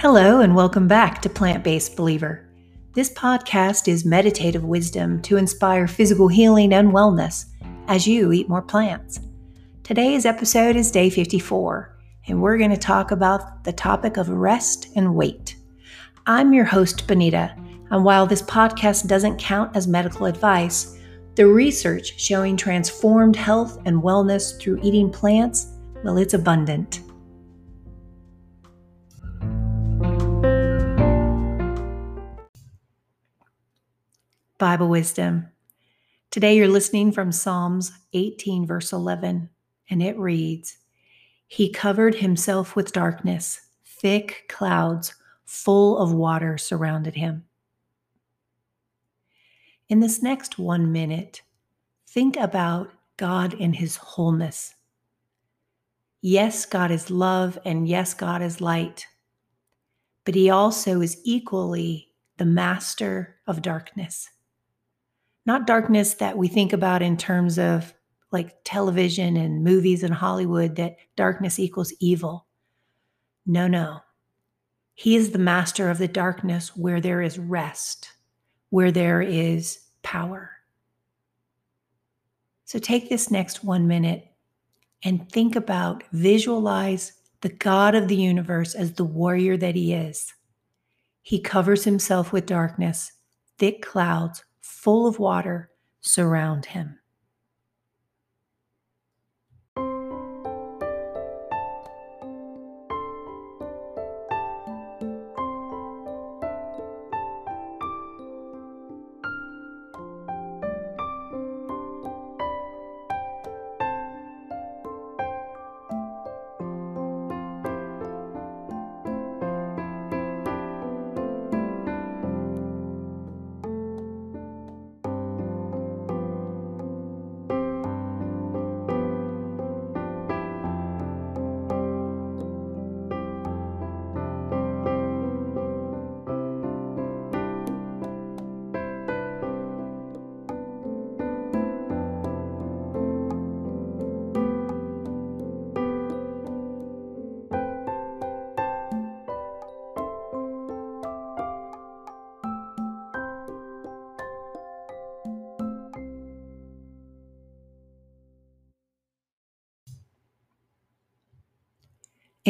Hello, and welcome back to Plant Based Believer. This podcast is meditative wisdom to inspire physical healing and wellness as you eat more plants. Today's episode is day 54, and we're going to talk about the topic of rest and wait. I'm your host, Benita, and while this podcast doesn't count as medical advice, the research showing transformed health and wellness through eating plants, well, it's abundant. Bible wisdom. Today you're listening from Psalms 18, verse 11, and it reads He covered himself with darkness, thick clouds full of water surrounded him. In this next one minute, think about God in his wholeness. Yes, God is love, and yes, God is light, but he also is equally the master of darkness not darkness that we think about in terms of like television and movies and Hollywood that darkness equals evil. No, no. He is the master of the darkness where there is rest, where there is power. So take this next one minute and think about, visualize the God of the universe as the warrior that he is. He covers himself with darkness, thick clouds full of water surround him.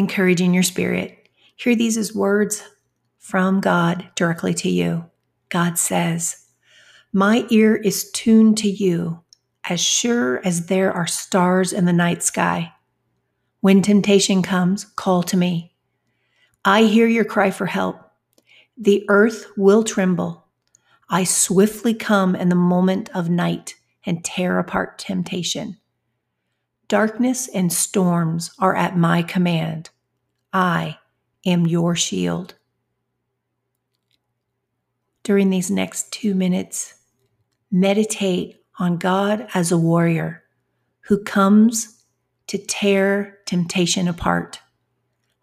Encouraging your spirit. Hear these as words from God directly to you. God says, My ear is tuned to you as sure as there are stars in the night sky. When temptation comes, call to me. I hear your cry for help. The earth will tremble. I swiftly come in the moment of night and tear apart temptation. Darkness and storms are at my command. I am your shield. During these next two minutes, meditate on God as a warrior who comes to tear temptation apart,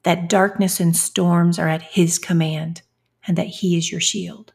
that darkness and storms are at his command, and that he is your shield.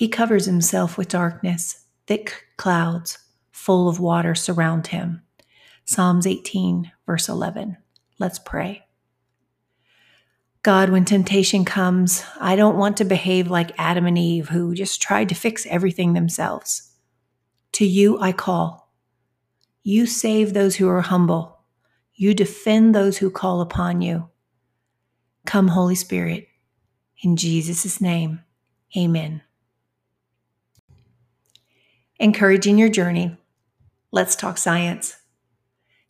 He covers himself with darkness, thick clouds full of water surround him. Psalms 18, verse 11. Let's pray. God, when temptation comes, I don't want to behave like Adam and Eve who just tried to fix everything themselves. To you I call. You save those who are humble. You defend those who call upon you. Come, Holy Spirit. In Jesus' name, amen. Encouraging your journey. Let's talk science.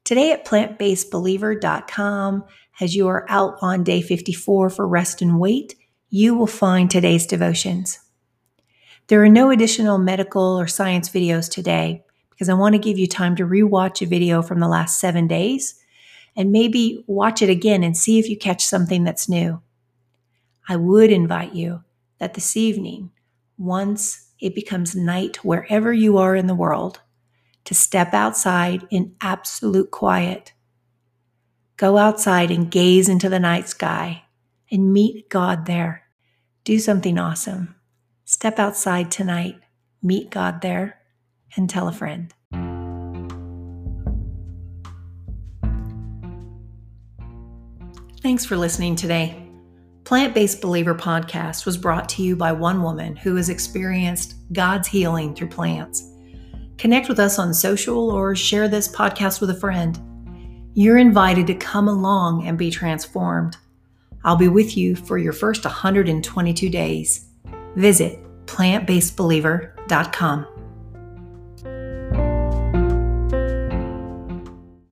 Today at plantbasedbeliever.com, as you are out on day 54 for rest and wait, you will find today's devotions. There are no additional medical or science videos today because I want to give you time to rewatch a video from the last seven days and maybe watch it again and see if you catch something that's new. I would invite you that this evening, once it becomes night wherever you are in the world, to step outside in absolute quiet. Go outside and gaze into the night sky and meet God there. Do something awesome. Step outside tonight, meet God there, and tell a friend. Thanks for listening today. Plant Based Believer podcast was brought to you by one woman who has experienced God's healing through plants. Connect with us on social or share this podcast with a friend. You're invited to come along and be transformed. I'll be with you for your first 122 days. Visit plantbasedbeliever.com.